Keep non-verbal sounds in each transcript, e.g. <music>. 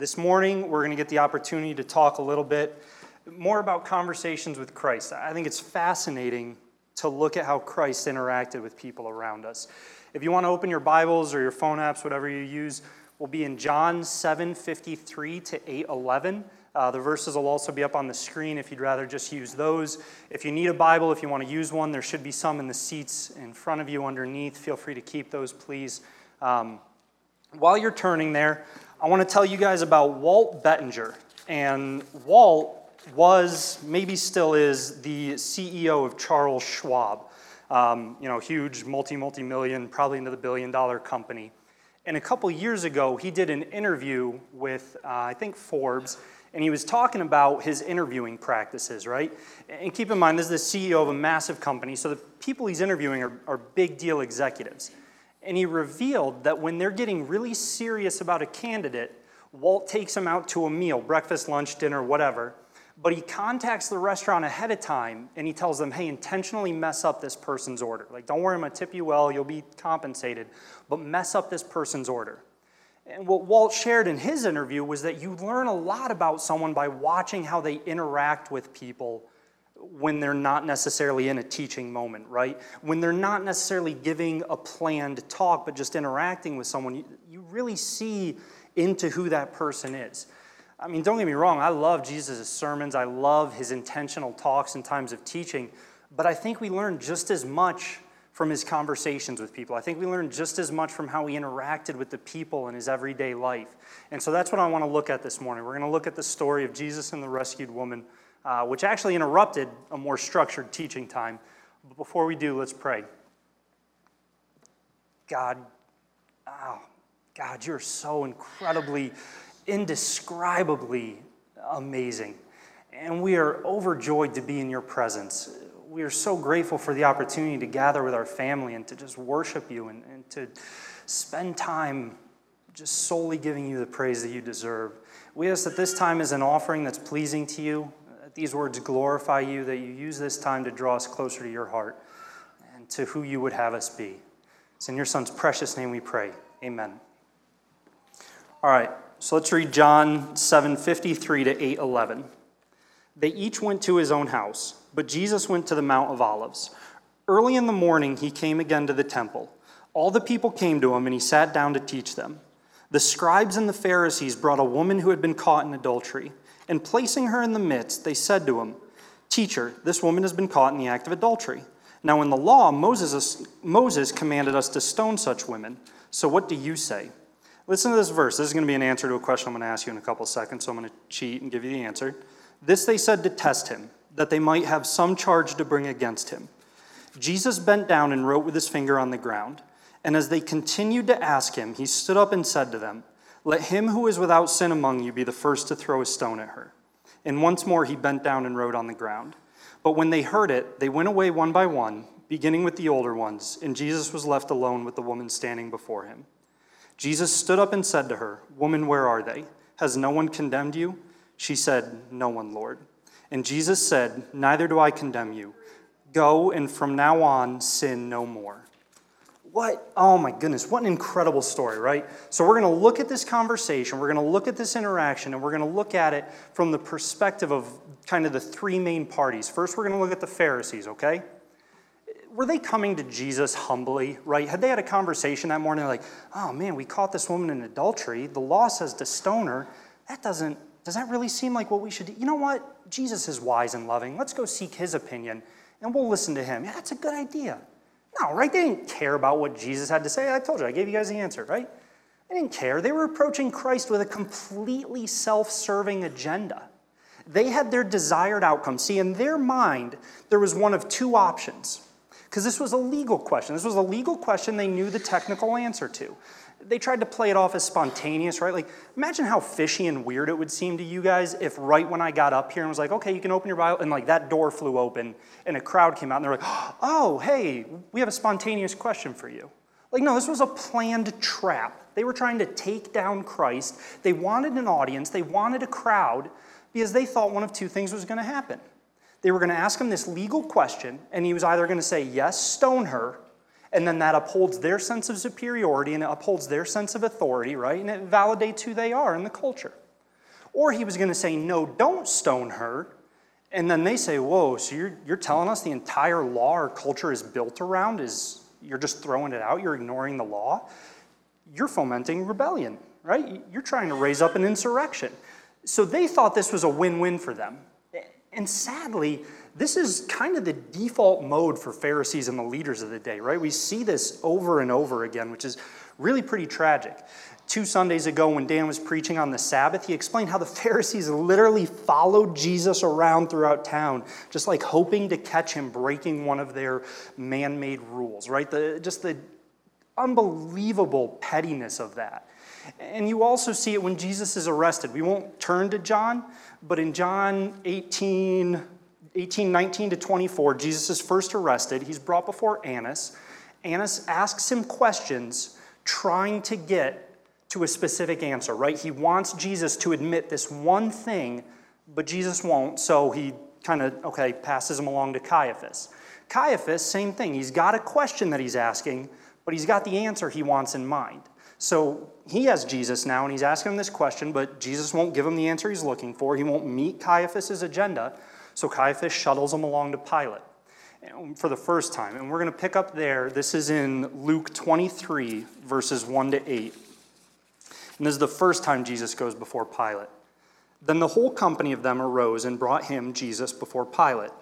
This morning, we're going to get the opportunity to talk a little bit more about conversations with Christ. I think it's fascinating to look at how Christ interacted with people around us. If you want to open your Bibles or your phone apps, whatever you use, we'll be in John 7 53 to 8 11. Uh, the verses will also be up on the screen if you'd rather just use those. If you need a Bible, if you want to use one, there should be some in the seats in front of you underneath. Feel free to keep those, please. Um, while you're turning there, I want to tell you guys about Walt Bettinger. And Walt was, maybe still is, the CEO of Charles Schwab. Um, you know, huge multi, multi million, probably into the billion dollar company. And a couple years ago, he did an interview with, uh, I think, Forbes and he was talking about his interviewing practices, right? And keep in mind, this is the CEO of a massive company, so the people he's interviewing are, are big deal executives. And he revealed that when they're getting really serious about a candidate, Walt takes them out to a meal, breakfast, lunch, dinner, whatever. But he contacts the restaurant ahead of time and he tells them, hey, intentionally mess up this person's order. Like, don't worry, I'm gonna tip you well, you'll be compensated, but mess up this person's order. And what Walt shared in his interview was that you learn a lot about someone by watching how they interact with people when they're not necessarily in a teaching moment, right? When they're not necessarily giving a planned talk, but just interacting with someone, you, you really see into who that person is. I mean, don't get me wrong, I love Jesus' sermons, I love his intentional talks and times of teaching, but I think we learn just as much from his conversations with people. I think we learn just as much from how he interacted with the people in his everyday life. And so that's what I want to look at this morning. We're going to look at the story of Jesus and the rescued woman, uh, which actually interrupted a more structured teaching time. But before we do, let's pray. God, oh, God, you're so incredibly, indescribably amazing. And we are overjoyed to be in your presence we are so grateful for the opportunity to gather with our family and to just worship you and, and to spend time just solely giving you the praise that you deserve. We ask that this time is an offering that's pleasing to you, these words glorify you, that you use this time to draw us closer to your heart and to who you would have us be. It's in your Son's precious name we pray. Amen. All right, so let's read John 7:53 to 8:11. They each went to his own house. But Jesus went to the Mount of Olives. Early in the morning, he came again to the temple. All the people came to him, and he sat down to teach them. The scribes and the Pharisees brought a woman who had been caught in adultery. And placing her in the midst, they said to him, Teacher, this woman has been caught in the act of adultery. Now, in the law, Moses, Moses commanded us to stone such women. So, what do you say? Listen to this verse. This is going to be an answer to a question I'm going to ask you in a couple seconds, so I'm going to cheat and give you the answer. This they said to test him that they might have some charge to bring against him. Jesus bent down and wrote with his finger on the ground. And as they continued to ask him, he stood up and said to them, Let him who is without sin among you be the first to throw a stone at her. And once more he bent down and wrote on the ground. But when they heard it, they went away one by one, beginning with the older ones, and Jesus was left alone with the woman standing before him. Jesus stood up and said to her, Woman, where are they? Has no one condemned you? She said, No one, Lord. And Jesus said, Neither do I condemn you. Go and from now on sin no more. What? Oh my goodness, what an incredible story, right? So, we're going to look at this conversation, we're going to look at this interaction, and we're going to look at it from the perspective of kind of the three main parties. First, we're going to look at the Pharisees, okay? Were they coming to Jesus humbly, right? Had they had a conversation that morning, like, oh man, we caught this woman in adultery. The law says to stone her. That doesn't does that really seem like what we should do? You know what? Jesus is wise and loving. Let's go seek his opinion and we'll listen to him. Yeah, that's a good idea. No, right? They didn't care about what Jesus had to say. I told you, I gave you guys the answer, right? They didn't care. They were approaching Christ with a completely self serving agenda. They had their desired outcome. See, in their mind, there was one of two options. Because this was a legal question. This was a legal question they knew the technical answer to they tried to play it off as spontaneous, right? Like, imagine how fishy and weird it would seem to you guys if right when I got up here and was like, okay, you can open your Bible, and like that door flew open and a crowd came out and they're like, <gasps> oh, hey, we have a spontaneous question for you. Like, no, this was a planned trap. They were trying to take down Christ. They wanted an audience, they wanted a crowd because they thought one of two things was going to happen. They were going to ask him this legal question, and he was either going to say, yes, stone her, and then that upholds their sense of superiority and it upholds their sense of authority, right? And it validates who they are in the culture. Or he was going to say, No, don't stone her. And then they say, Whoa, so you're, you're telling us the entire law or culture is built around is you're just throwing it out, you're ignoring the law? You're fomenting rebellion, right? You're trying to raise up an insurrection. So they thought this was a win win for them. And sadly, this is kind of the default mode for Pharisees and the leaders of the day, right? We see this over and over again, which is really pretty tragic. Two Sundays ago, when Dan was preaching on the Sabbath, he explained how the <laughs> Pharisees literally followed Jesus around throughout town, just like hoping to catch him breaking one of their man made rules, right? The, just the unbelievable pettiness of that. And you also see it when Jesus is arrested. We won't turn to John, but in John 18, 18 19 to 24, Jesus is first arrested. He's brought before Annas. Annas asks him questions trying to get to a specific answer, right? He wants Jesus to admit this one thing, but Jesus won't, so he kind of, okay, passes him along to Caiaphas. Caiaphas, same thing. He's got a question that he's asking, but he's got the answer he wants in mind. So he has Jesus now, and he's asking him this question, but Jesus won't give him the answer he's looking for. He won't meet Caiaphas' agenda. So Caiaphas shuttles him along to Pilate um, for the first time. And we're going to pick up there. This is in Luke 23, verses 1 to 8. And this is the first time Jesus goes before Pilate. Then the whole company of them arose and brought him, Jesus, before Pilate.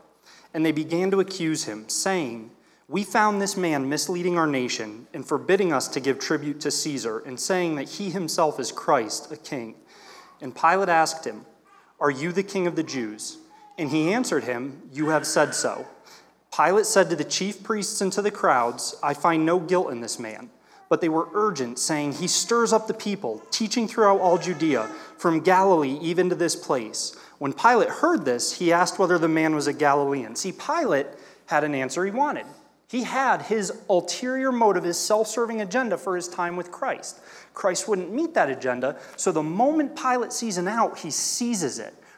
And they began to accuse him, saying, We found this man misleading our nation and forbidding us to give tribute to Caesar, and saying that he himself is Christ, a king. And Pilate asked him, Are you the king of the Jews? And he answered him, You have said so. Pilate said to the chief priests and to the crowds, I find no guilt in this man. But they were urgent, saying, He stirs up the people, teaching throughout all Judea, from Galilee even to this place. When Pilate heard this, he asked whether the man was a Galilean. See, Pilate had an answer he wanted. He had his ulterior motive, his self serving agenda for his time with Christ. Christ wouldn't meet that agenda, so the moment Pilate sees an out, he seizes it.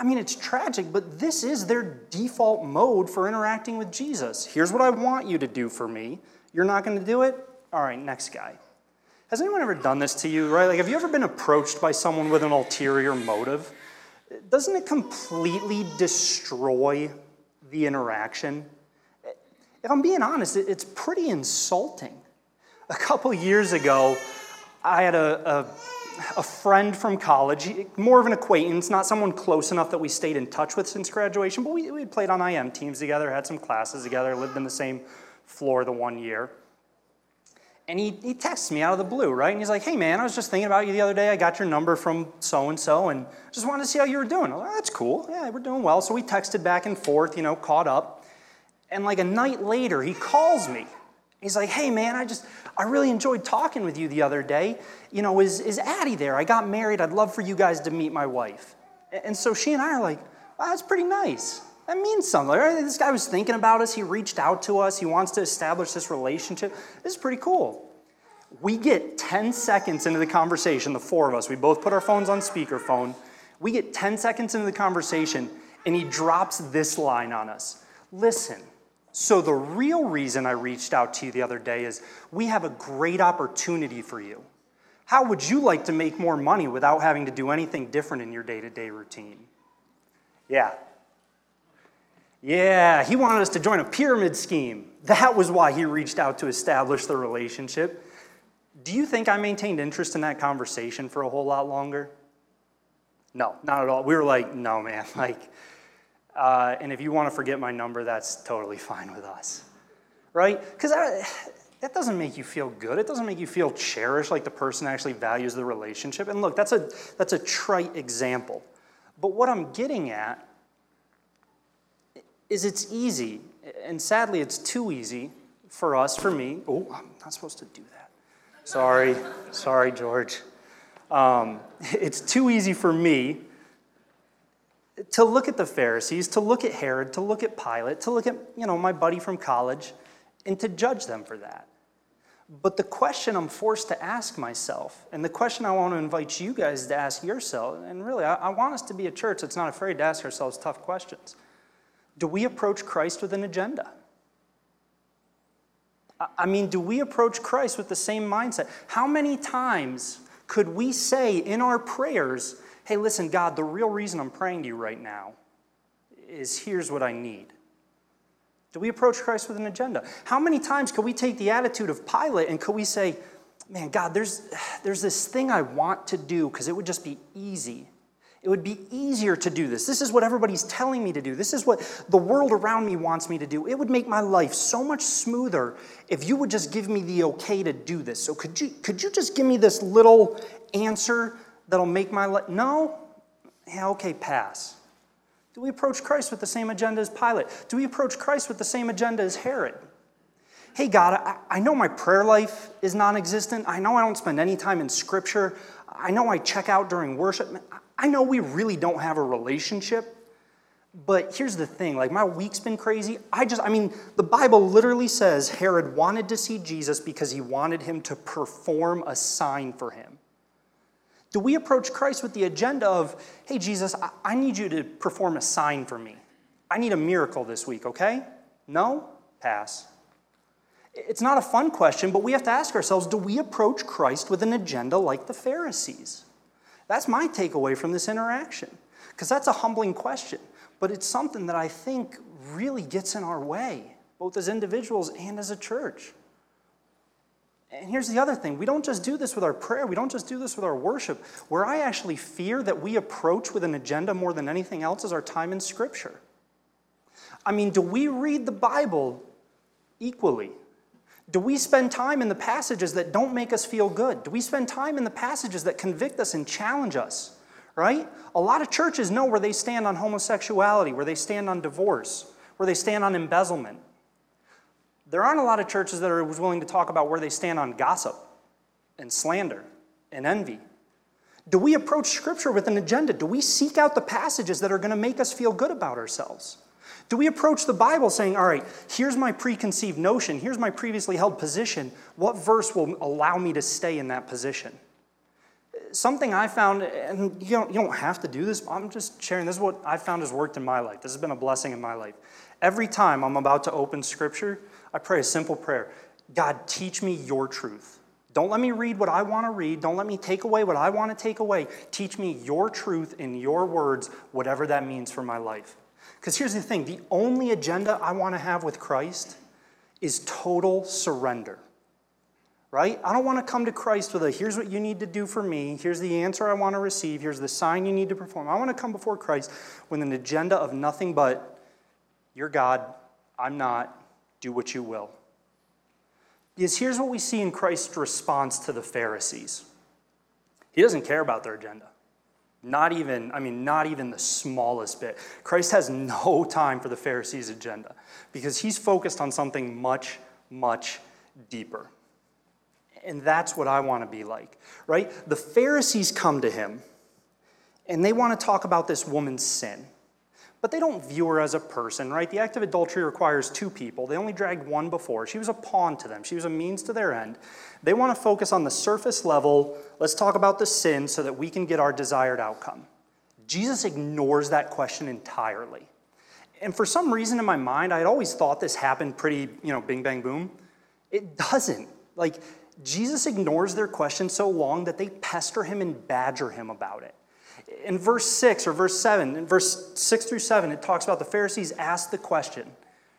I mean, it's tragic, but this is their default mode for interacting with Jesus. Here's what I want you to do for me. You're not going to do it? All right, next guy. Has anyone ever done this to you, right? Like, have you ever been approached by someone with an ulterior motive? doesn't it completely destroy the interaction? If I'm being honest, it's pretty insulting. A couple years ago, I had a, a, a, friend from college, more of an acquaintance, not someone close enough that we stayed in touch with since graduation, but we, we played on IM teams together, had some classes together, lived in the same floor the one year. And he, he texts me out of the blue, right? And he's like, hey, man, I was just thinking about you the other day. I got your number from so and so and just wanted to see how you were doing. Like, oh, that's cool. Yeah, we're doing well. So we texted back and forth, you know, caught up. And like a night later, he calls me. He's like, hey, man, I just, I really enjoyed talking with you the other day. You know, is, is Addie there? I got married. I'd love for you guys to meet my wife. And so she and I are like, wow, that's pretty nice. That means something. Right? This guy was thinking about us. He reached out to us. He wants to establish this relationship. This is pretty cool. We get 10 seconds into the conversation, the four of us. We both put our phones on speakerphone. We get 10 seconds into the conversation, and he drops this line on us Listen, so the real reason I reached out to you the other day is we have a great opportunity for you. How would you like to make more money without having to do anything different in your day to day routine? Yeah, yeah, he wanted us to join a pyramid scheme. That was why he reached out to establish the relationship. Do you think I maintained interest in that conversation for a whole lot longer? No, not at all. We were like, no, man. <laughs> Like, uh, and if you want to forget my number, that's totally fine with us, right? Because that doesn't make you feel good. It doesn't make you feel cherished, like the person actually values the relationship. And look, that's a that's a trite example. But what I'm getting at is it's easy, and sadly, it's too easy for us, for me. Oh, I'm not supposed to do that. Sorry, sorry, George. Um, <laughs> it's too easy for me to look at the Pharisees, to look at Herod, to look at Pilate, to look at you know my buddy from college, and to judge them for that. But the question I'm forced to ask myself, and the question I want to invite you guys to ask yourself, and really, I, I want us to be a church that's not afraid to ask ourselves tough questions. Do we approach Christ with an agenda? I mean, do we approach Christ with the same mindset? How many times could we say in our prayers, hey, listen, God, the real reason I'm praying to you right now is here's what I need? Do we approach Christ with an agenda? How many times could we take the attitude of Pilate and could we say, man, God, there's, there's this thing I want to do because it would just be easy. It would be easier to do this. This is what everybody's telling me to do. This is what the world around me wants me to do. It would make my life so much smoother if you would just give me the okay to do this. So could you could you just give me this little answer that'll make my life No? Yeah, okay, pass. Do we approach Christ with the same agenda as Pilate? Do we approach Christ with the same agenda as Herod? Hey, God, I, I know my prayer life is non existent. I know I don't spend any time in Scripture. I know I check out during worship. I know we really don't have a relationship. But here's the thing like, my week's been crazy. I just, I mean, the Bible literally says Herod wanted to see Jesus because he wanted him to perform a sign for him. Do we approach Christ with the agenda of, hey, Jesus, I need you to perform a sign for me? I need a miracle this week, okay? No? Pass. It's not a fun question, but we have to ask ourselves do we approach Christ with an agenda like the Pharisees? That's my takeaway from this interaction, because that's a humbling question, but it's something that I think really gets in our way, both as individuals and as a church. And here's the other thing we don't just do this with our prayer, we don't just do this with our worship. Where I actually fear that we approach with an agenda more than anything else is our time in Scripture. I mean, do we read the Bible equally? Do we spend time in the passages that don't make us feel good? Do we spend time in the passages that convict us and challenge us? Right? A lot of churches know where they stand on homosexuality, where they stand on divorce, where they stand on embezzlement. There aren't a lot of churches that are willing to talk about where they stand on gossip and slander and envy. Do we approach Scripture with an agenda? Do we seek out the passages that are going to make us feel good about ourselves? Do we approach the Bible saying, all right, here's my preconceived notion, here's my previously held position, what verse will allow me to stay in that position? Something I found, and you don't, you don't have to do this, I'm just sharing, this is what I found has worked in my life. This has been a blessing in my life. Every time I'm about to open Scripture, I pray a simple prayer God, teach me your truth. Don't let me read what I want to read. Don't let me take away what I want to take away. Teach me your truth in your words, whatever that means for my life. Because here's the thing the only agenda I want to have with Christ is total surrender. Right? I don't want to come to Christ with a here's what you need to do for me, here's the answer I want to receive, here's the sign you need to perform. I want to come before Christ with an agenda of nothing but, you're God, I'm not, do what you will. Because here's what we see in Christ's response to the Pharisees He doesn't care about their agenda. Not even, I mean, not even the smallest bit. Christ has <laughs> no time for the Pharisees' agenda because he's focused on something much, much deeper. And that's what I want to be like, right? The Pharisees come to him and they want to talk about this woman's sin. But they don't view her as a person, right? The act of adultery requires two people. They only dragged one before. She was a pawn to them, she was a means to their end. They want to focus on the surface level. Let's talk about the sin so that we can get our desired outcome. Jesus ignores that question entirely. And for some reason in my mind, I had always thought this happened pretty, you know, bing, bang, boom. It doesn't. Like, Jesus ignores their question so long that they pester him and badger him about it in verse 6 or verse 7, in verse 6 through 7, it talks about the Pharisees ask the question,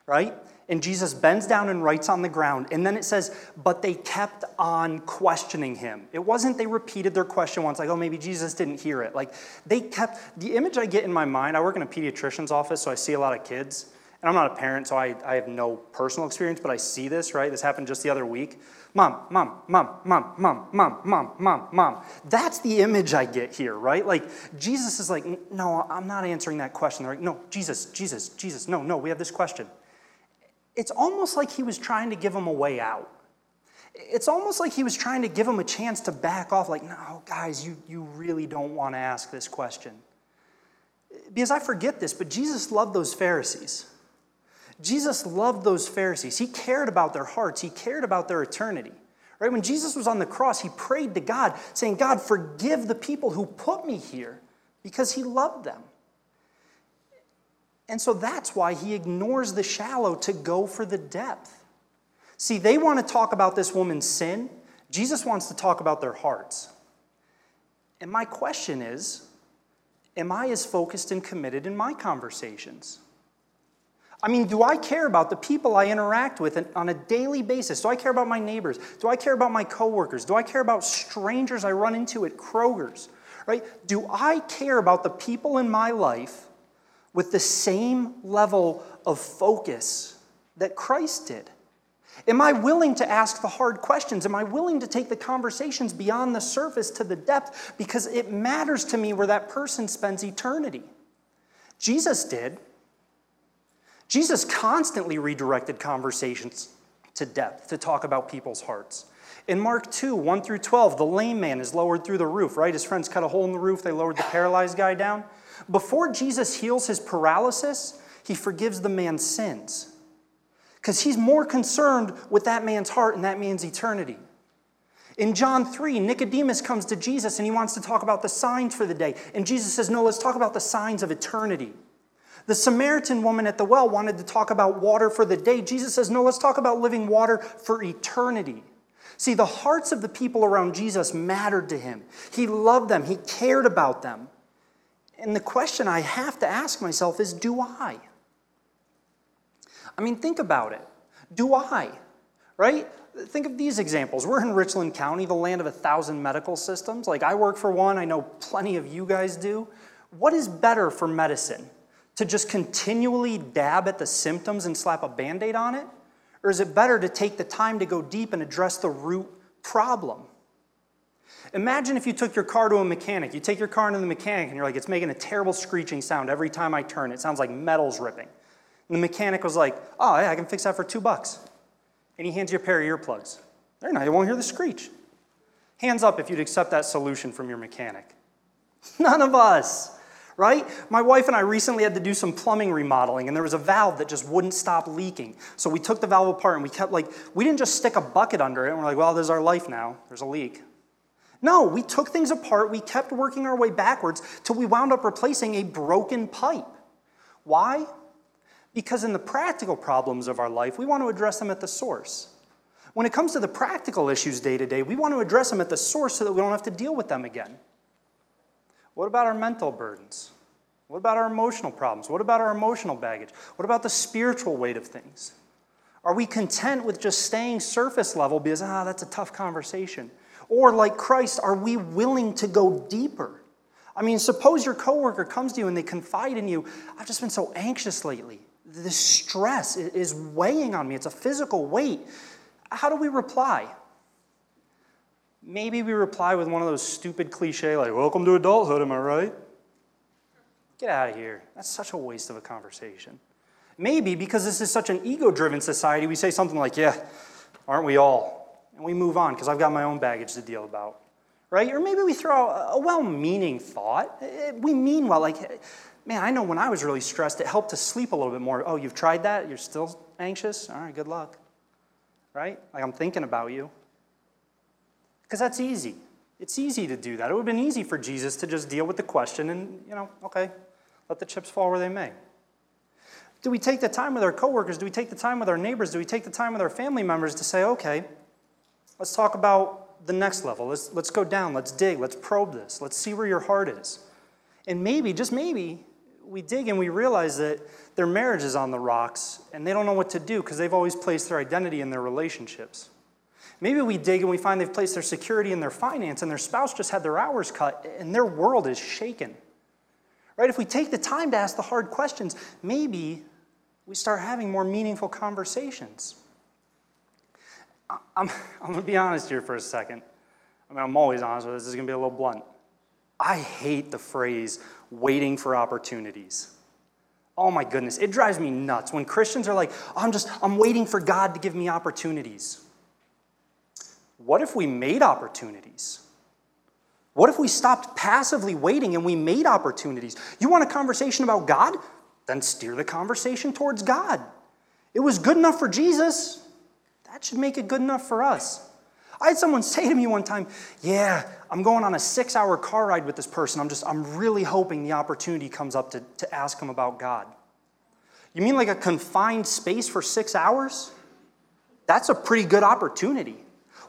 right? And Jesus bends down and writes on the ground. And then it says, but they kept on questioning him. It wasn't they repeated their question once, like, oh, maybe Jesus didn't hear it. Like, they kept, the image I get in my mind, I work in a pediatrician's office, so I see a lot of kids. And I'm not a parent, so I, I have no personal experience, but I see this, right? This happened just the other week. Mom, mom, mom, mom, mom, mom, mom, mom, mom. That's the image I get here, right? Like, Jesus is like, no, I'm not answering that question. They're like, no, Jesus, Jesus, Jesus, no, no, we have this question. It's almost like he was trying to give them a way out. It's almost like he was trying to give them a chance to back off, like, no, guys, you, you really don't want to ask this question. Because I forget this, but Jesus loved those Pharisees. Jesus loved those Pharisees. He cared about their hearts, he cared about their eternity. Right? When Jesus was on the cross, he prayed to God, saying, God, forgive the people who put me here because he loved them. And so that's why he ignores the shallow to go for the depth. See, they want to talk about this woman's sin. Jesus wants to talk about their hearts. And my question is Am I as focused and committed in my conversations? I mean, do I care about the people I interact with on a daily basis? Do I care about my neighbors? Do I care about my coworkers? Do I care about strangers I run into at Kroger's? Right? Do I care about the people in my life with the same level of focus that Christ did? Am I willing to ask the hard questions? Am I willing to take the conversations beyond the surface to the depth because it matters to me where that person spends eternity? Jesus did. Jesus constantly redirected conversations to depth to talk about people's hearts. In Mark 2, 1 through 12, the lame man is lowered through the roof, right? His friends cut a hole in the roof, they lowered the paralyzed guy down. Before Jesus heals his paralysis, he forgives the man's sins because he's more concerned with that man's heart and that man's eternity. In John 3, Nicodemus comes to Jesus and he wants to talk about the signs for the day. And Jesus says, No, let's talk about the signs of eternity. The Samaritan woman at the well wanted to talk about water for the day. Jesus says, No, let's talk about living water for eternity. See, the hearts of the people around Jesus mattered to him. He loved them, he cared about them. And the question I have to ask myself is do I? I mean, think about it. Do I? Right? Think of these examples. We're in Richland County, the land of a thousand medical systems. Like, I work for one, I know plenty of you guys do. What is better for medicine? To just continually dab at the symptoms and slap a band aid on it? Or is it better to take the time to go deep and address the root problem? Imagine if you took your car to a mechanic. You take your car into the mechanic and you're like, it's making a terrible screeching sound every time I turn. It sounds like metal's ripping. And the mechanic was like, oh, yeah, I can fix that for two bucks. And he hands you a pair of earplugs. There, now you won't hear the screech. Hands up if you'd accept that solution from your mechanic. <laughs> None of us right? My wife and I recently had to do some plumbing remodeling, and there was a valve that just wouldn't stop leaking. So we took the valve apart and we kept like, we didn't just stick a bucket under it and we're like, well, this is our life now. There's a leak. No, we took things apart, we kept working our way backwards till we wound up replacing a broken pipe. Why? Because in the practical problems of our life, we want to address them at the source. When it comes to the practical issues day to day, we want to address them at the source so that we don't have to deal with them again. What about our mental burdens? What about our emotional problems? What about our emotional baggage? What about the spiritual weight of things? Are we content with just staying surface level because, ah, that's a tough conversation? Or, like Christ, are we willing to go deeper? I mean, suppose your coworker comes to you and they confide in you, I've just been so anxious lately. This stress is weighing on me, it's a physical weight. How do we reply? Maybe we reply with one of those stupid cliche like, Welcome to adulthood, am I right? Get out of here. That's such a waste of a conversation. Maybe because this is such an ego driven society, we say something like, Yeah, aren't we all? And we move on because I've got my own baggage to deal about. Right? Or maybe we throw a well meaning thought. Eh, we mean well, like, man, I know when I was really stressed, it helped to sleep a little bit more. Oh, you've tried that? You're still anxious? All right, good luck. Right? Like, I'm thinking about you. Because that's easy. It's easy to do that. It would have been easy for Jesus to just deal with the question and, you know, okay, let the chips fall where they may. Do we take the time with our coworkers? Do we take the time with our neighbors? Do we take the time with our family members to say, okay, let's talk about the next level. Let's, let's go down. Let's dig. Let's probe this. Let's see where your heart is. And maybe, just maybe, we dig and we realize that their marriage is on the rocks and they don't know what to do because they've always placed their identity in their relationships. Maybe we dig and we find they've placed their security in their finance and their spouse just had their hours cut and their world is shaken. Right? If we take the time to ask the hard questions, maybe we start having more meaningful conversations. I'm, I'm going to be honest here for a second. I mean, I'm always honest with this. This is going to be a little blunt. I hate the phrase waiting for opportunities. Oh my goodness, it drives me nuts when Christians are like, I'm just, I'm waiting for God to give me opportunities. What if we made opportunities? What if we stopped passively waiting and we made opportunities? You want a conversation about God? Then steer the conversation towards God. It was good enough for Jesus. That should make it good enough for us. I had someone <laughs> say to me one time, Yeah, I'm going on a six hour car ride with this person. I'm just, I'm really hoping the opportunity comes up to, to ask him about God. You mean like a confined space for six hours? That's a pretty good opportunity.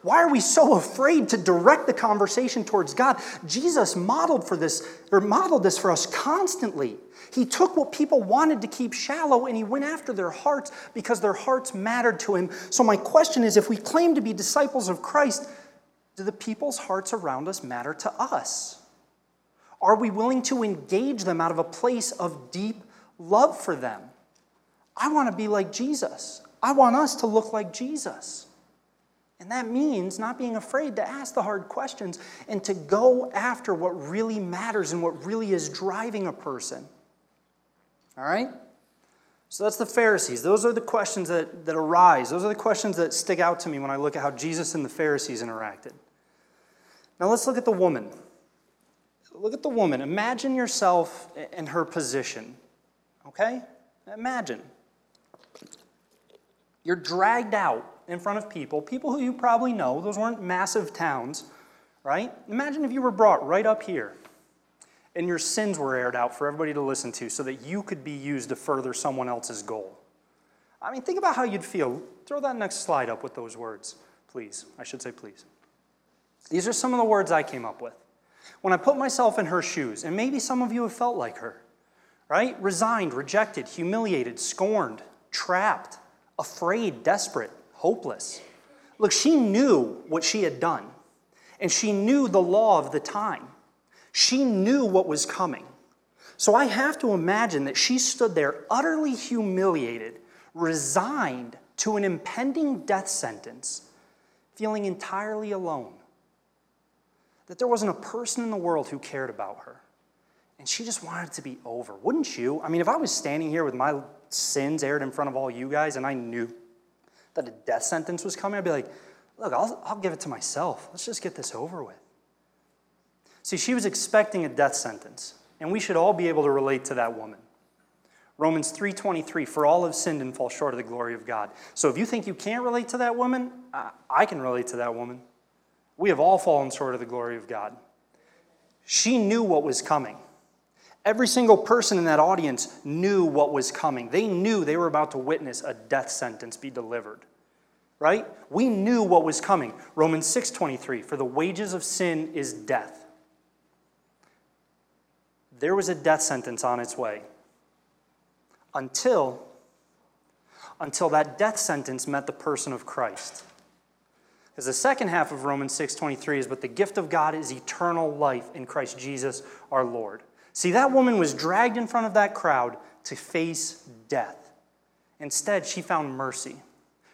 Why are we so afraid to direct the conversation towards God? Jesus modeled for this or modeled this for us constantly. He took what people wanted to keep shallow and he went after their hearts because their hearts mattered to him. So my question is if we claim to be disciples of Christ, do the people's hearts around us matter to us? Are we willing to engage them out of a place of deep love for them? I want to be like Jesus. I want us to look like Jesus. And that means not being afraid to ask the hard questions and to go after what really matters and what really is driving a person. All right? So that's the Pharisees. Those are the questions that, that arise. Those are the questions that stick out to me when I look at how Jesus and the Pharisees interacted. Now let's look at the woman. Look at the woman. Imagine yourself in her position. Okay? Imagine. You're dragged out in front of people, people who you probably know. Those weren't massive towns, right? Imagine if you were brought right up here and your sins were aired out for everybody to listen to so that you could be used to further someone else's goal. I mean, think about how you'd feel. Throw that next slide up with those words, please. I should say, please. These are some of the words I came up with. When I put myself in her shoes, and maybe some of you have felt like her, right? Resigned, rejected, humiliated, scorned, trapped, afraid, desperate, hopeless. Look, she knew what she had done, and she knew the law of the time. She knew what was coming. So I have to imagine that she stood there utterly humiliated, resigned to an impending death sentence, feeling entirely alone. That there wasn't a person in the world who cared about her. And she just wanted it to be over. Wouldn't you? I mean, if I was standing here with my sins aired in front of all you guys and I knew that a death sentence was coming, I'd be like, look, I'll, I'll give it to myself. Let's just get this over with. See, she was expecting a death sentence, and we should all be able to relate to that woman. Romans 3:23 for all have sinned and fall short of the glory of God. So if you think you can't relate to that woman, I can relate to that woman. We have all fallen short of the glory of God. She knew what was coming. Every single person in that audience knew what was coming. They knew they were about to witness a death sentence be delivered. Right? We knew what was coming. Romans 6:23 for the wages of sin is death. There was a death sentence on its way. Until until that death sentence met the person of Christ. Because the second half of Romans 6:23 is but the gift of God is eternal life in Christ Jesus our Lord. See, that woman was dragged in front of that crowd to face death. Instead, she found mercy.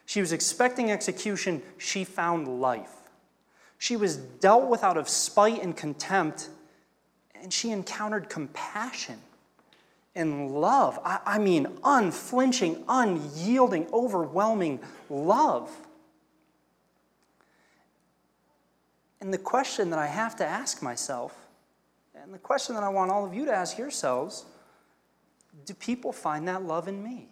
She was expecting execution, she found life. She was dealt with out of spite and contempt, and she encountered compassion and love. I, I mean, unflinching, unyielding, overwhelming love. And the question that I have to ask myself and the question that I want all of you to ask yourselves do people find that love in me?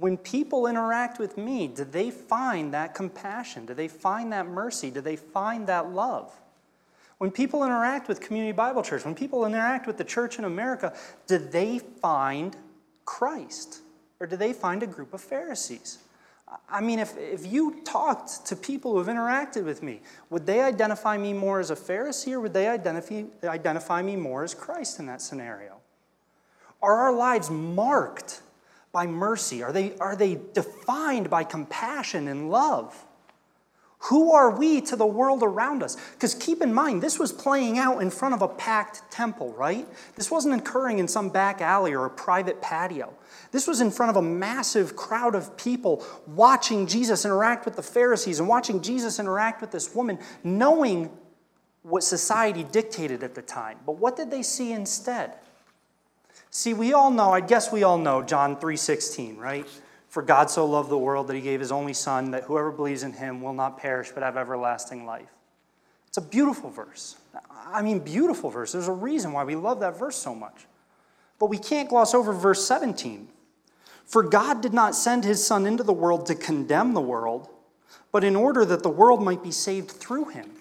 When people interact with me, do they find that compassion? Do they find that mercy? Do they find that love? When people interact with Community Bible Church, when people interact with the church in America, do they find Christ? Or do they find a group of Pharisees? I mean, if, if you talked to people who have interacted with me, would they identify me more as a Pharisee or would they identify, identify me more as Christ in that scenario? Are our lives marked by mercy? Are they, are they defined by compassion and love? Who are we to the world around us? Because keep in mind, this was playing out in front of a packed temple, right? This wasn't occurring in some back alley or a private patio. This was in front of a massive crowd of people watching Jesus interact with the Pharisees and watching Jesus interact with this woman, knowing what society dictated at the time. But what did they see instead? See, we all know, I guess we all know John 3:16, right? For God so loved the world that he gave his only Son, that whoever believes in him will not perish but have everlasting life. It's a beautiful verse. I mean, beautiful verse. There's a reason why we love that verse so much. But we can't gloss over verse 17. For God did not send his Son into the world to condemn the world, but in order that the world might be saved through him.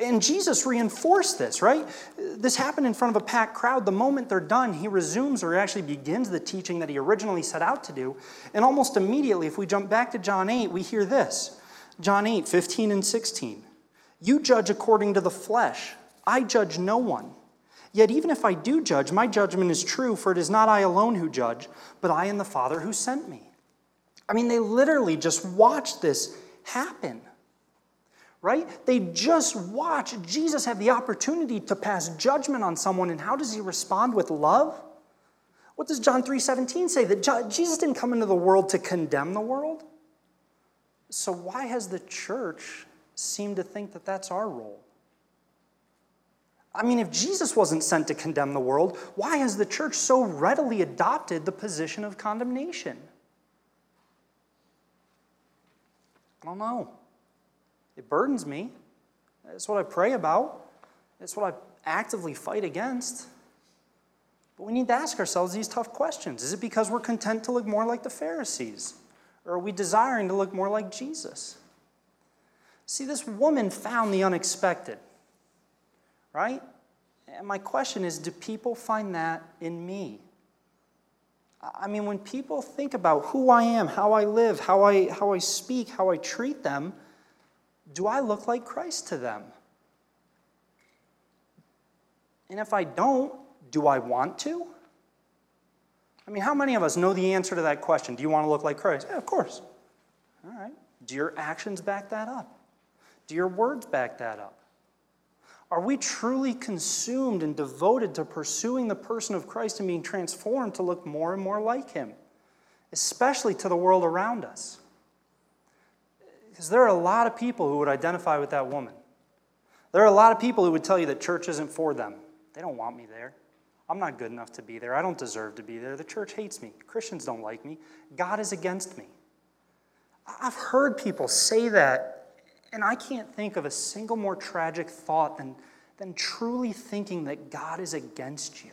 And Jesus reinforced this, right? This happened in front of a packed crowd. The moment they're done, he resumes or actually begins the teaching that he originally set out to do. And almost immediately, if we jump back to John 8, we hear this John 8, 15 and 16. You judge according to the flesh, I judge no one. Yet even if I do judge, my judgment is true, for it is not I alone who judge, but I and the Father who sent me. I mean, they literally just watched this happen right? They just watch Jesus have the opportunity to pass judgment on someone, and how does he respond with love? What does John 3:17 say? That Jesus didn't come into the world to condemn the world? So why has the church seemed to think that that's our role? I mean, if Jesus wasn't sent to condemn the world, why has the church so readily adopted the position of condemnation? I don't know. It burdens me. It's what I pray about. It's what I actively fight against. But we need to ask ourselves these tough questions. Is it because we're content to look more like the Pharisees? Or are we desiring to look more like Jesus? See, this woman found the unexpected, right? And my question is do people find that in me? I mean, when people think about who I am, how I live, how I, how I speak, how I treat them, do I look like Christ to them? And if I don't, do I want to? I mean, how many of us know the answer to that question? Do you want to look like Christ? Yeah, of course. All right. Do your actions back that up? Do your words back that up? Are we truly consumed and devoted to pursuing the person of Christ and being transformed to look more and more like Him, especially to the world around us? Because there are a lot of people who would identify with that woman. There are a lot of people who would tell you that church isn't for them. They don't want me there. I'm not good enough to be there. I don't deserve to be there. The church hates me. Christians don't like me. God is against me. I've heard people say that, and I can't think of a single more tragic thought than, than truly thinking that God is against you.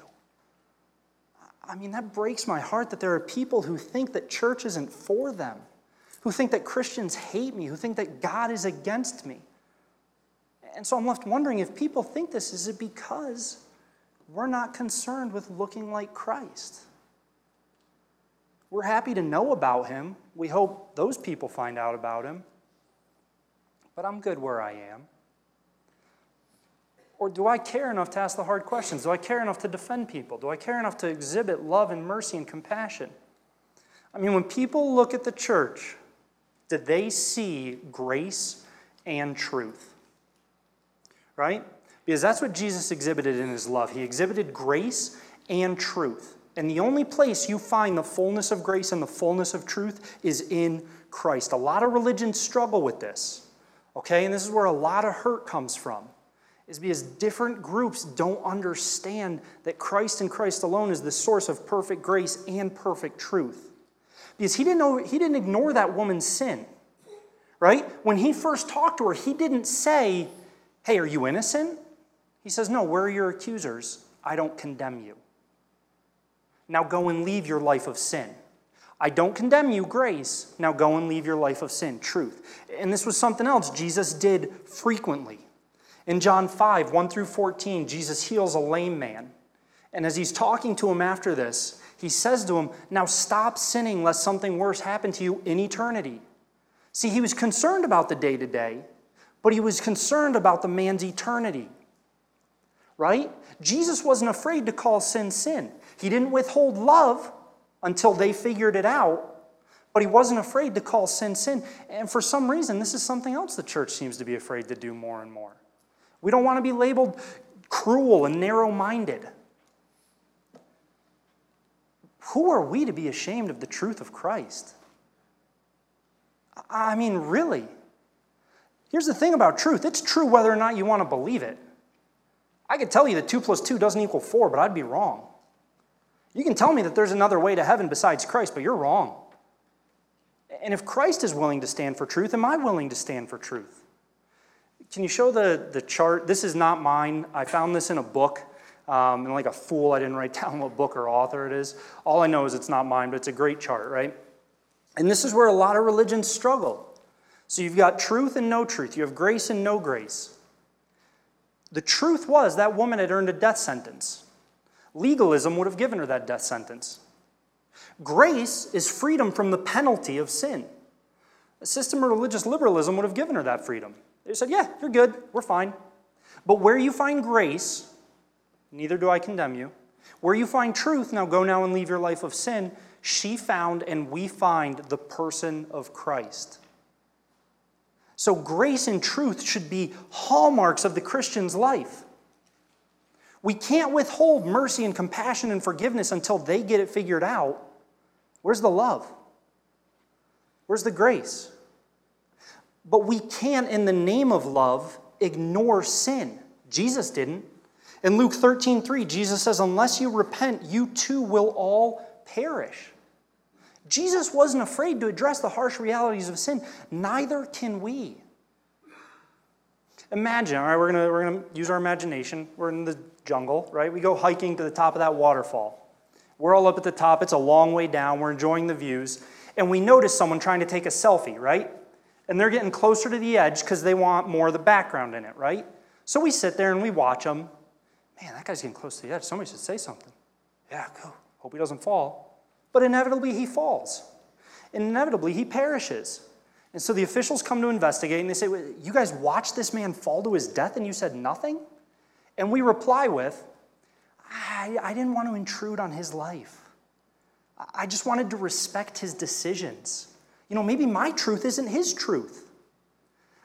I mean, that breaks my heart that there are people who think that church isn't for them who think that Christians hate me, who think that God is against me. And so I'm left wondering if people think this, is it because we're not concerned with looking like Christ? We're happy to know about him. We hope those people find out about him. But I'm good where I am. Or do I care enough to ask the hard questions? Do I care enough to defend people? Do I care enough to exhibit love and mercy and compassion? I mean, when people look at the church, did they see grace and truth? Right? Because that's what Jesus exhibited in his love. He exhibited grace and truth. And the only place you find the fullness of grace and the fullness of truth is in Christ. A lot of religions struggle with this, okay? And this is where a lot of hurt comes from, is because different groups don't understand that Christ and Christ alone is the source of perfect grace and perfect truth. Because he didn't, know, he didn't ignore that woman's sin, right? When he first talked to her, he didn't say, Hey, are you innocent? He says, No, where are your accusers? I don't condemn you. Now go and leave your life of sin. I don't condemn you, grace. Now go and leave your life of sin, truth. And this was something else Jesus did frequently. In John 5, 1 through 14, Jesus heals a lame man. And as he's talking to him after this, he says to him, Now stop sinning lest something worse happen to you in eternity. See, he was concerned about the day to day, but he was concerned about the man's eternity. Right? Jesus wasn't afraid to call sin sin. He didn't withhold love until they figured it out, but he wasn't afraid to call sin sin. And for some reason, this is something else the church seems to be afraid to do more and more. We don't want to be labeled cruel and narrow minded. Who are we to be ashamed of the truth of Christ? I mean, really. Here's the thing about truth it's true whether or not you want to believe it. I could tell you that 2 plus 2 doesn't equal 4, but I'd be wrong. You can tell me that there's another way to heaven besides Christ, but you're wrong. And if Christ is willing to stand for truth, am I willing to stand for truth? Can you show the, the chart? This is not mine. I found this in a book. Um, and like a fool, I didn't write <laughs> down what book or author it is. All I know is it's not mine, but it's a great chart, right? And this is where a lot of religions struggle. So you've got truth and no truth, you have grace and no grace. The truth was that woman had earned a death sentence. Legalism would have given her that death sentence. Grace is freedom from the penalty of sin. A system of religious liberalism would have given her that freedom. They said, Yeah, you're good, we're fine. But where you find grace, neither do I condemn you. Where you find truth, now go now and leave your life of sin, she found and we find the person of Christ. So, grace and truth should be hallmarks of the Christian's life. We can't withhold mercy and compassion and forgiveness until they get it figured out. Where's the love? Where's the grace? But we can't, in the name of love, ignore sin. Jesus didn't. In Luke 13, 3, Jesus says, Unless you repent, you too will all perish. Jesus wasn't afraid to address the harsh realities of sin. Neither can we. Imagine, all right, we're going we're gonna use our imagination. We're in the jungle, right? We go hiking to the top of that waterfall. We're all up at the top. It's a long way down. We're enjoying the views. And we notice someone trying to take a selfie, right? And they're getting closer to the edge because they want more of the background in it, right? So we sit there and we watch them. Man, that guy's getting close to the edge. Somebody should say something. Yeah, go. Hope he doesn't fall. But inevitably, he falls. Inevitably, he perishes. And so the officials come to investigate and they say, You guys watched this man fall to his death and you said nothing? And we reply with, I, I didn't want to intrude on his life. I just wanted to respect his decisions. You know, maybe my truth isn't his truth.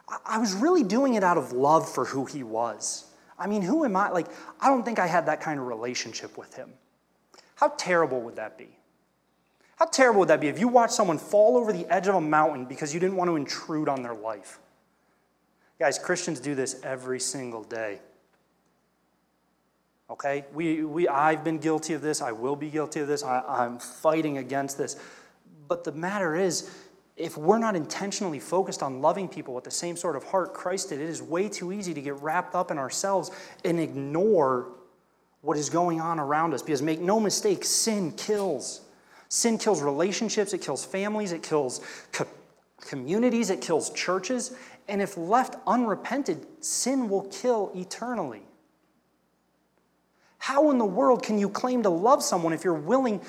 I, I was really doing it out of love for who he was. I mean, who am I? Like, I don't think I had that kind of relationship with him. How terrible would that be? How terrible would that be if you watch someone fall over the edge of a mountain because you didn't want to intrude on their life? Guys, Christians do this every single day. Okay? We, we, I've been guilty of this. I will be guilty of this. I, I'm fighting against this. But the matter is, if we're not intentionally focused on loving people with the same sort of heart Christ did, it is way too easy to get wrapped up in ourselves and ignore what is going on around us. Because make no mistake, sin kills. Sin kills relationships, it kills families, it kills co- communities, it kills churches. And if left unrepented, sin will kill eternally. How in the world can you claim to love someone if you're willing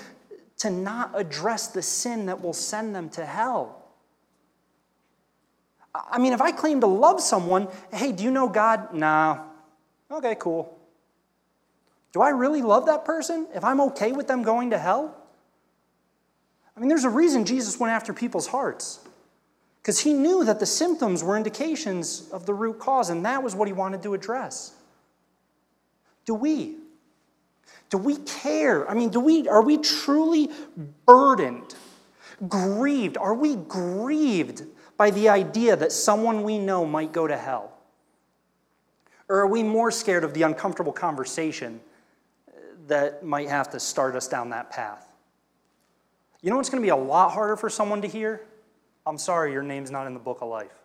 to not address the sin that will send them to hell? I mean, if I claim to love someone, hey, do you know God? Nah. Okay, cool. Do I really love that person if I'm okay with them going to hell? I mean, there's a reason Jesus went after people's hearts. Because he knew that the symptoms were indications of the root cause, and that was what he wanted to address. Do we? Do we care? I mean, do we, are we truly burdened, grieved? Are we grieved by the idea that someone we know might go to hell? Or are we more scared of the uncomfortable conversation that might have to start us down that path? You know what's going to be a lot harder for someone to hear? I'm sorry, your name's not in the book of life.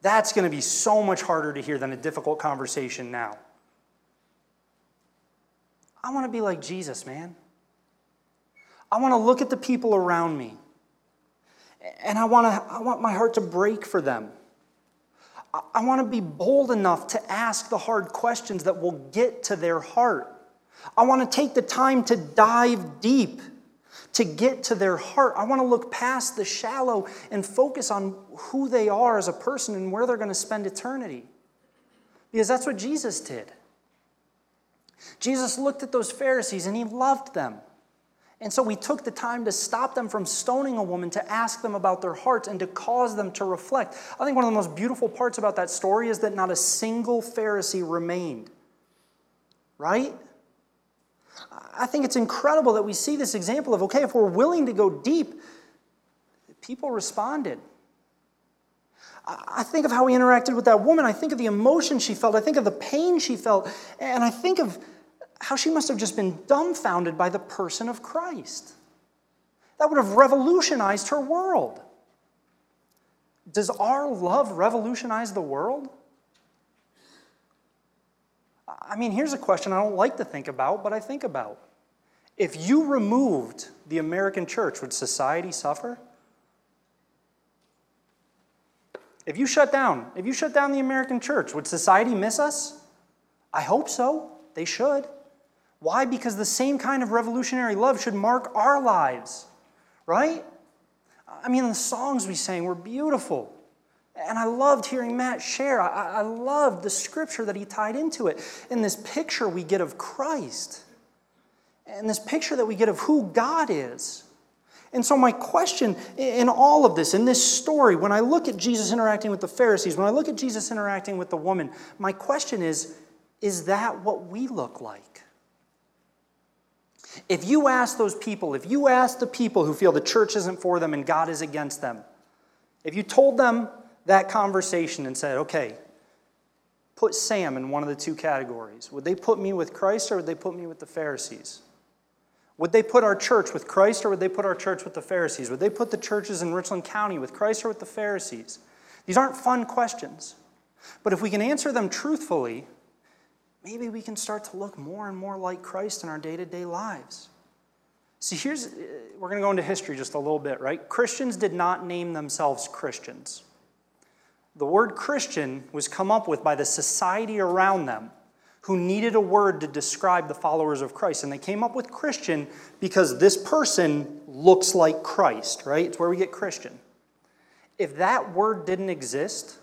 That's going to be so much harder to hear than a difficult conversation now. I want to be like Jesus, man. I want to look at the people around me and I want, to, I want my heart to break for them. I, I want to be bold enough to ask the hard questions that will get to their heart. I want to take the time to dive deep to get to their heart. I want to look past the shallow and focus on who they are as a person and where they're going to spend eternity. Because that's what Jesus did. Jesus looked at those Pharisees and he loved them. And so we took the time to stop them from stoning a woman, to ask them about their hearts, and to cause them to reflect. I think one of the most beautiful parts about that story is that not a single Pharisee remained. Right? I think it's incredible that we see this example of okay, if we're willing to go deep, people responded. I think of how he interacted with that woman. I think of the emotion she felt. I think of the pain she felt. And I think of how she must have just been dumbfounded by the person of Christ. That would have revolutionized her world. Does our love revolutionize the world? I mean, here's a question I don't like to think about, but I think about. If you removed the American church, would society suffer? If you shut down, if you shut down the American church, would society miss us? I hope so. They should. Why? Because the same kind of revolutionary love should mark our lives, right? I mean, the songs we sang were beautiful. And I loved hearing Matt share. I, I loved the scripture that he tied into it. And this picture we get of Christ. And this picture that we get of who God is. And so, my question in all of this, in this story, when I look at Jesus interacting with the Pharisees, when I look at Jesus interacting with the woman, my question is is that what we look like? If you ask those people, if you ask the people who feel the church isn't for them and God is against them, if you told them that conversation and said, okay, put Sam in one of the two categories, would they put me with Christ or would they put me with the Pharisees? Would they put our church with Christ or would they put our church with the Pharisees? Would they put the churches in Richland County with Christ or with the Pharisees? These aren't fun questions. But if we can answer them truthfully, maybe we can start to look more and more like Christ in our day to day lives. See, here's, uh, we're going to go into history just a little bit, right? Christians did not name themselves Christians. The word Christian was come up with by the society around them who needed a word to describe the followers of Christ. And they came up with Christian because this person looks like Christ, right? It's where we get Christian. If that word didn't exist,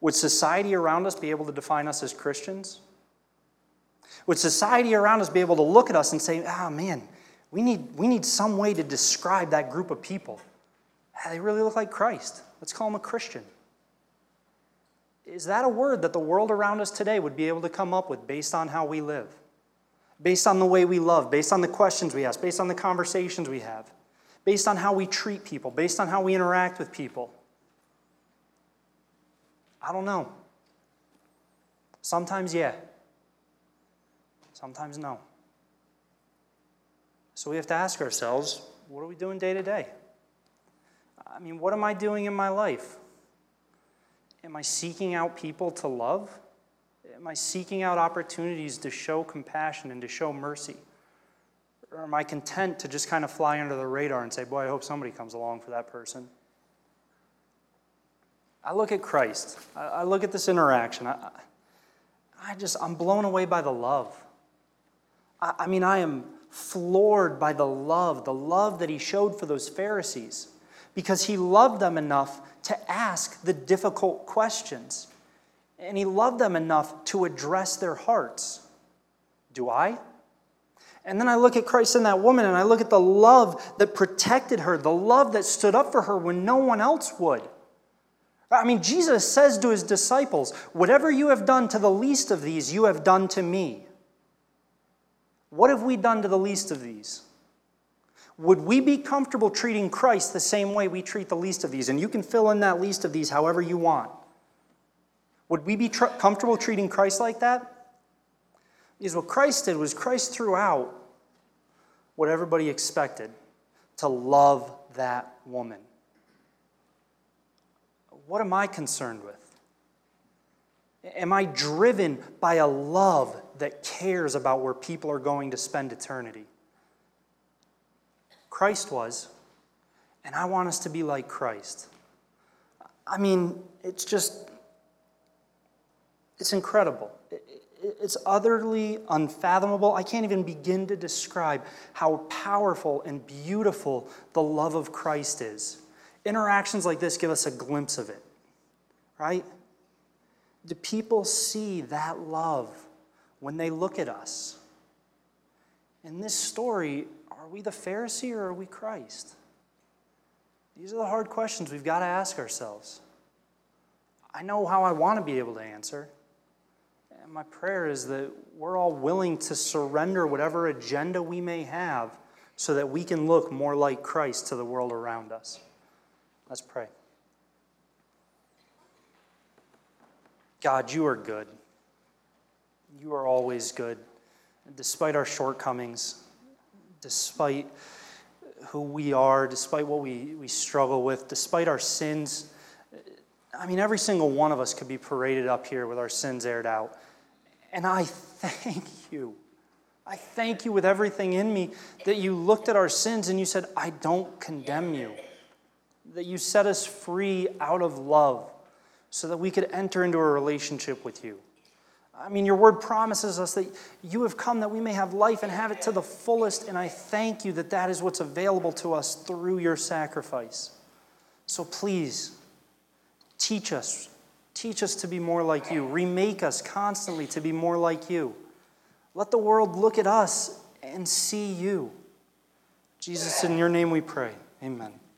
would society around us be able to define us as Christians? Would society around us be able to look at us and say, ah, oh, man, we need, we need some way to describe that group of people? Ah, they really look like Christ. Let's call them a Christian. Is that a word that the world around us today would be able to come up with based on how we live? Based on the way we love, based on the questions we ask, based on the conversations we have, based on how we treat people, based on how we interact with people? I don't know. Sometimes, yeah. Sometimes, no. So we have to ask ourselves what are we doing day to day? I mean, what am I doing in my life? Am I seeking out people to love? Am I seeking out opportunities to show compassion and to show mercy? Or am I content to just kind of fly under the radar and say, boy, I hope somebody comes along for that person? I look at Christ. I look at this interaction. I, I just, I'm blown away by the love. I, mean, I am floored by the love, the love that he showed for those Pharisees, because he loved them enough to ask the difficult questions. And he loved them enough to address their hearts. Do I? And then I look at Christ and that woman, and I look at the love that protected her, the love that stood up for her when no one else would. I mean, Jesus says to his disciples, Whatever you have done to the least of these, you have done to me. What have we done to the least of these? Would we be comfortable treating Christ the same way we treat the least of these? And you can fill in that least of these however you want. Would we be tr- comfortable treating Christ like that? Because what Christ did was Christ threw out what everybody expected to love that woman. What am I concerned with? Am I driven by a love that cares about where people are going to spend eternity? Christ was, and I want us to be like Christ. I mean, it's just, it's incredible. It's utterly unfathomable. I can't even begin to describe how powerful and beautiful the love of Christ is. Interactions like this give us a glimpse of it, right? Do people see that love when they look at us? In this story, are we the Pharisee or are we Christ? These are the hard questions we've got to ask ourselves. I know how I want to be able to answer. And my prayer is that we're all willing to surrender whatever agenda we may have so that we can look more like Christ to the world around us. Let's pray. God, you are good. You are always good. Despite our shortcomings, despite who we are, despite what we, we struggle with, despite our sins, I mean, every single one of us could be paraded up here with our sins aired out. And I thank you. I thank you with everything in me that you looked at our sins and you said, I don't condemn you. That you set us free out of love so that we could enter into a relationship with you. I mean, your word promises us that you have come that we may have life and have it to the fullest, and I thank you that that is what's available to us through your sacrifice. So please, teach us. Teach us to be more like you. Remake us constantly to be more like you. Let the world look at us and see you. Jesus, in your name we pray. Amen.